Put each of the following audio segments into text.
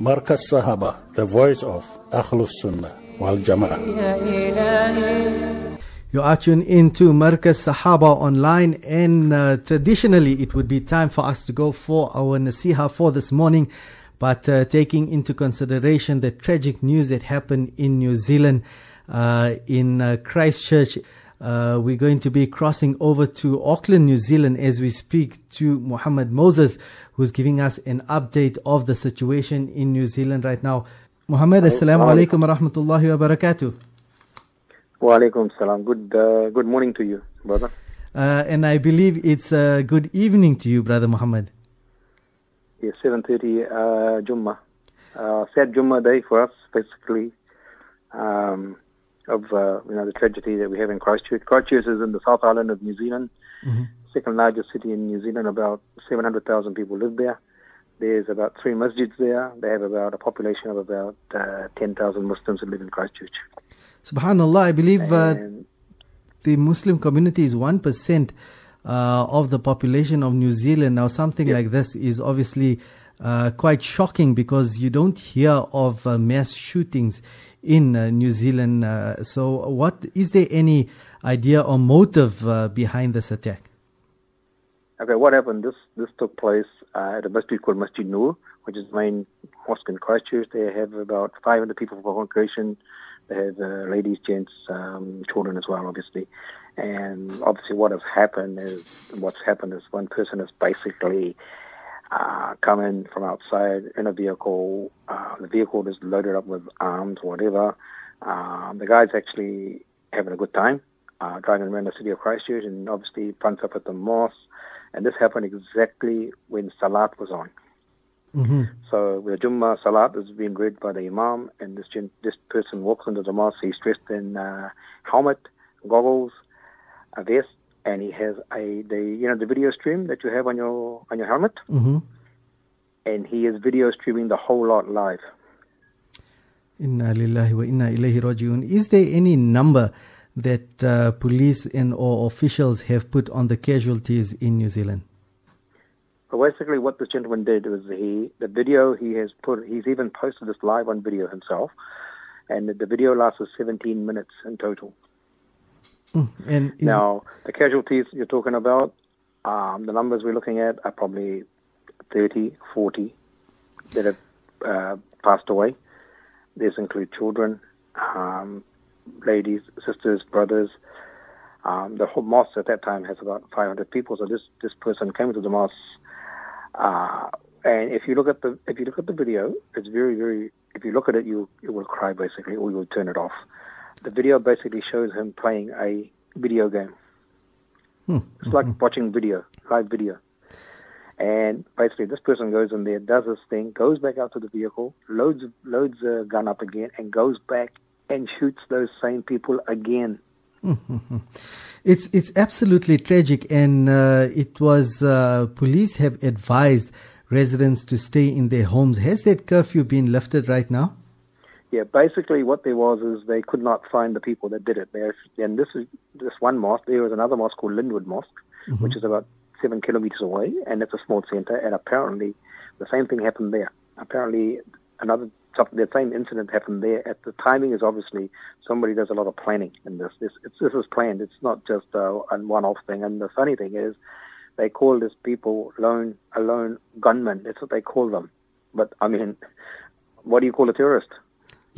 Markaz Sahaba, the voice of Ahlus Sunnah wal Jama'ah. You are tuned into Markaz Sahaba online, and uh, traditionally it would be time for us to go for our nasiha for this morning. But uh, taking into consideration the tragic news that happened in New Zealand, uh, in uh, Christchurch, uh, we're going to be crossing over to Auckland, New Zealand, as we speak to Muhammad Moses, who's giving us an update of the situation in New Zealand right now. Muhammad, assalamu alaikum wa rahmatullahi wa barakatuh. Wa alaikum salam. Good, uh, good morning to you, brother. Uh, and I believe it's a good evening to you, brother Muhammad. Yes, 7.30 uh, Jummah. Uh, sad Jummah day for us, basically, um, of uh, you know the tragedy that we have in Christchurch. Christchurch is in the South Island of New Zealand, Mm-hmm. second largest city in New Zealand. About 700,000 people live there. There's about three masjids there. They have about a population of about uh, 10,000 Muslims who live in Christchurch. Subhanallah, I believe uh, the Muslim community is 1% uh, of the population of New Zealand. Now, something like this is obviously uh, quite shocking because you don't hear of uh, mass shootings in uh, New Zealand. Uh, so, what is there any idea or motive uh, behind this attack? Okay, what happened? This this took place at a masjid called Masjid Noor, which is the main mosque in Christchurch. They have about 500 people for congregation. They have uh, ladies, gents, um, children as well, obviously. And obviously, what has happened is what's happened is one person has basically uh, come in from outside in a vehicle. Uh, the vehicle is loaded up with arms, whatever. Um, the guy's actually having a good time, uh, driving around the city of Christchurch, and obviously fronts up at the mosque. And this happened exactly when Salat was on. hmm So the Jummah Salat is being read by the Imam, and this gen- this person walks into the mosque. He's dressed in uh, helmet, goggles, a vest, and he has a the you know the video stream that you have on your on your helmet, hmm and he is video streaming the whole lot live. Inna lillahi wa inna ilayhi rajiun. Is there any number that uh, police and or officials have put on the casualties in New Zealand? But basically, what this gentleman did was he the video he has put he's even posted this live on video himself, and the video lasted 17 minutes in total. Mm, And is, Now, the casualties you're talking about, um, the numbers we're looking at are probably 30, 40 that have uh, passed away. These include children, um, ladies, sisters, brothers. Um, the whole mosque at that time has about 500 people. So this this person came to the mosque, uh, and if you look at the if you look at the video, it's very very. If you look at it, you you will cry basically, or you will turn it off. The video basically shows him playing a video game. Hmm, It's like watching video, live video. And basically, this person goes in there, does this thing, goes back out to the vehicle, loads loads a gun up again, and goes back and shoots those same people again. It's it's absolutely tragic, and uh, it was uh, police have advised residents to stay in their homes. Has that curfew been lifted right now? Yeah, basically what there was is they could not find the people that did it. There, and this is this one mosque. There was another mosque called Linwood Mosque, mm-hmm. which is about seven kilometers away, and it's a small center. And apparently, the same thing happened there. Apparently, another the same incident happened there. At the timing is obviously somebody does a lot of planning in this. This it's, this is planned. It's not just a, a one-off thing. And the funny thing is, they call these people lone a lone gunman. That's what they call them. But I mean, what do you call a terrorist?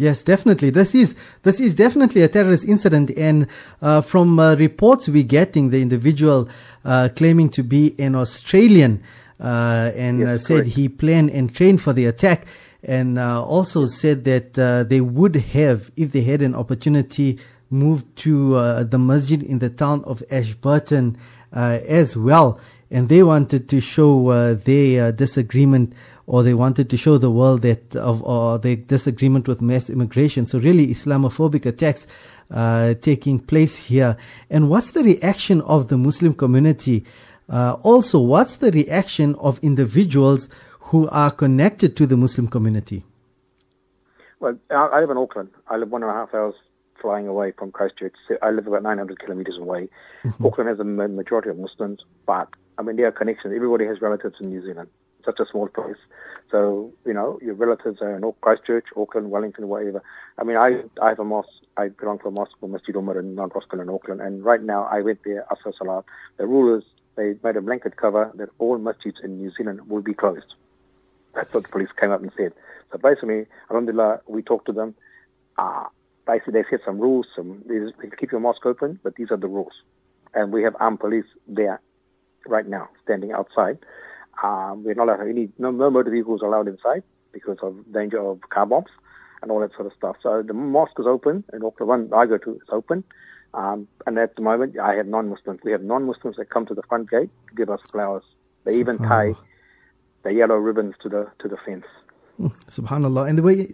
Yes, definitely. This is this is definitely a terrorist incident, and uh, from uh, reports we're getting, the individual uh, claiming to be an Australian uh, and Yes, uh, said he planned and trained for the attack, and uh, also said that uh, they would have, if they had an opportunity, moved to uh, the masjid in the town of Ashburton uh, as well, and they wanted to show uh, their uh, disagreement or they wanted to show the world that of or their disagreement with mass immigration. So really, Islamophobic attacks uh, taking place here. And what's the reaction of the Muslim community? Uh, also, what's the reaction of individuals who are connected to the Muslim community? Well, I live in Auckland. I live one and a half hours flying away from Christchurch. I live about 900 kilometres away. Auckland has a majority of Muslims, but I mean, there are connections. Everybody has relatives in New Zealand. Such a small place. So, you know, your relatives are in Christchurch, Auckland, Wellington, whatever. I mean, I I have a mosque. I belong to a mosque called Masjid Umar in Mount Roskill in Auckland. And right now, I went there, Asr Salat. The rule is they made a blanket cover that all masjids in New Zealand will be closed. That's what the police came up and said. So basically, alhamdulillah, we talked to them. Uh, basically, they set some rules. Some they keep your mosque open, but these are the rules. And we have armed police there right now, standing outside. Um, we're not allowed any no, no motor vehicles allowed inside because of danger of car bombs and all that sort of stuff. So the mosque is open, and the one I go to is open. Um, and at the moment, I have non-Muslims. We have non-Muslims that come to the front gate to give us flowers. They even tie the yellow ribbons to the to the fence. Subhanallah. And there were,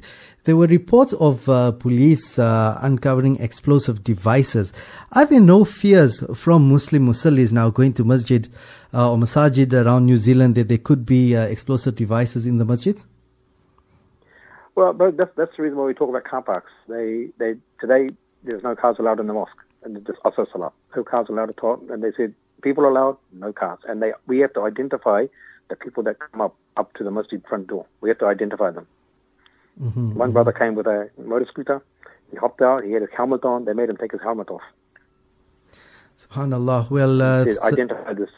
there were reports of uh, police uh, uncovering explosive devices. Are there no fears from Muslim musallis now going to masjid uh, or masajid around New Zealand that there could be uh, explosive devices in the masjid? Well, that's, that's the reason why we talk about car parks. They, they, today, there's no cars allowed in the mosque, and just also salah. No cars allowed at all. And they said, people allowed, no cars. And they, we have to identify the people that come up, up to the masjid front door. We have to identify them. Mm-hmm, One mm-hmm. brother came with a motor scooter. He hopped out. He had his helmet on. They made him take his helmet off. Subhanallah. Well, uh, identify this.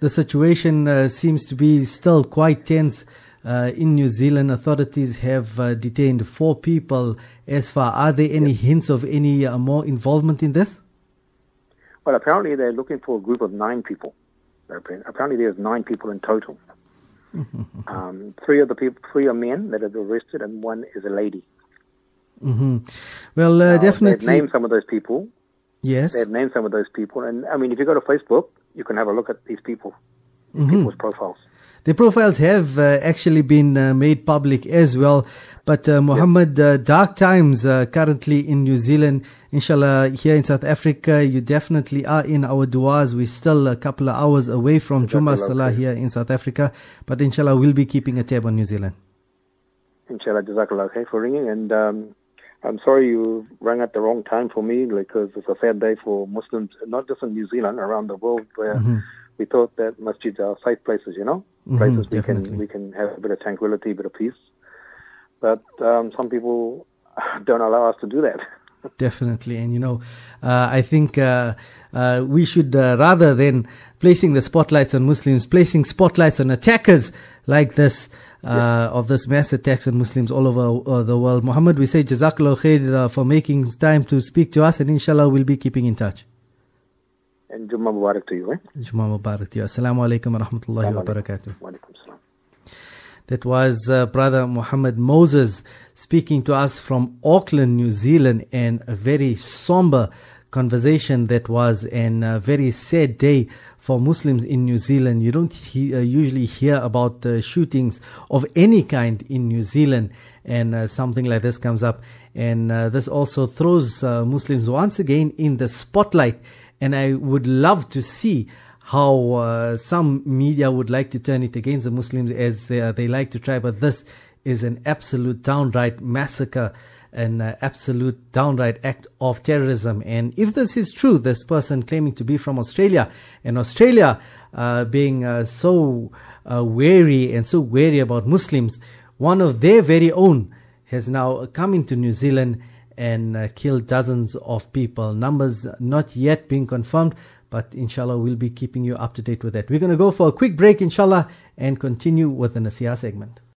The situation uh, seems to be still quite tense. Uh, in New Zealand, authorities have uh, detained four people. As far, are there any yes. hints of any uh, more involvement in this? Well, apparently they're looking for a group of nine people. Apparently, there's nine people in total. um, three of the people, three are men that are arrested, and one is a lady. Mm-hmm. Well, uh, definitely. They've named some of those people. Yes. They've named some of those people, and I mean, if you go to Facebook, you can have a look at these people, mm-hmm. people's profiles. The profiles have uh, actually been uh, made public as well. But uh, Muhammad, yep. Uh, dark times uh, currently in New Zealand. Inshallah, here in South Africa, you definitely are in our du'as. We're still a couple of hours away from Jummah Salah here in South Africa. But inshallah, we'll be keeping a tab on New Zealand. Inshallah, Jazakallah khair for ringing. And um, I'm sorry you rang at the wrong time for me because it's a sad day for Muslims, not just in New Zealand, around the world where mm-hmm. we thought that masjids are safe places, you know? Mm-hmm, places we definitely. can we can have a bit of tranquility, a bit of peace. But um, some people don't allow us to do that. Definitely, and you know, uh, I think uh, uh, we should uh, rather than placing the spotlights on Muslims, placing spotlights on attackers like this. Uh, of this mass attacks on Muslims all over uh, the world. Muhammad, we say Jazakallah khair for making time to speak to us, and inshallah, we'll be keeping in touch. And Jummah Mubarak to you. Eh? Jummah Mubarak to you. Assalamu alaikum wa rahmatullahi wa barakatuh. That was uh, Brother Muhammad Moses speaking to us from Auckland, New Zealand, and a very somber conversation that was, a very sad day for Muslims in New Zealand. You don't he, uh, usually hear about uh, shootings of any kind in New Zealand, and uh, something like this comes up. And uh, this also throws uh, Muslims once again in the spotlight. And I would love to see how uh, some media would like to turn it against the Muslims as they, uh, they like to try, but this is an absolute downright massacre, an uh, absolute downright act of terrorism. And if this is true, this person claiming to be from Australia, and Australia uh, being uh, so uh, wary and so wary about Muslims, one of their very own has now come into New Zealand and killed dozens of people. Numbers not yet being confirmed, but inshallah, we'll be keeping you up to date with that. We're going to go for a quick break, inshallah, and continue with the Nasiha segment.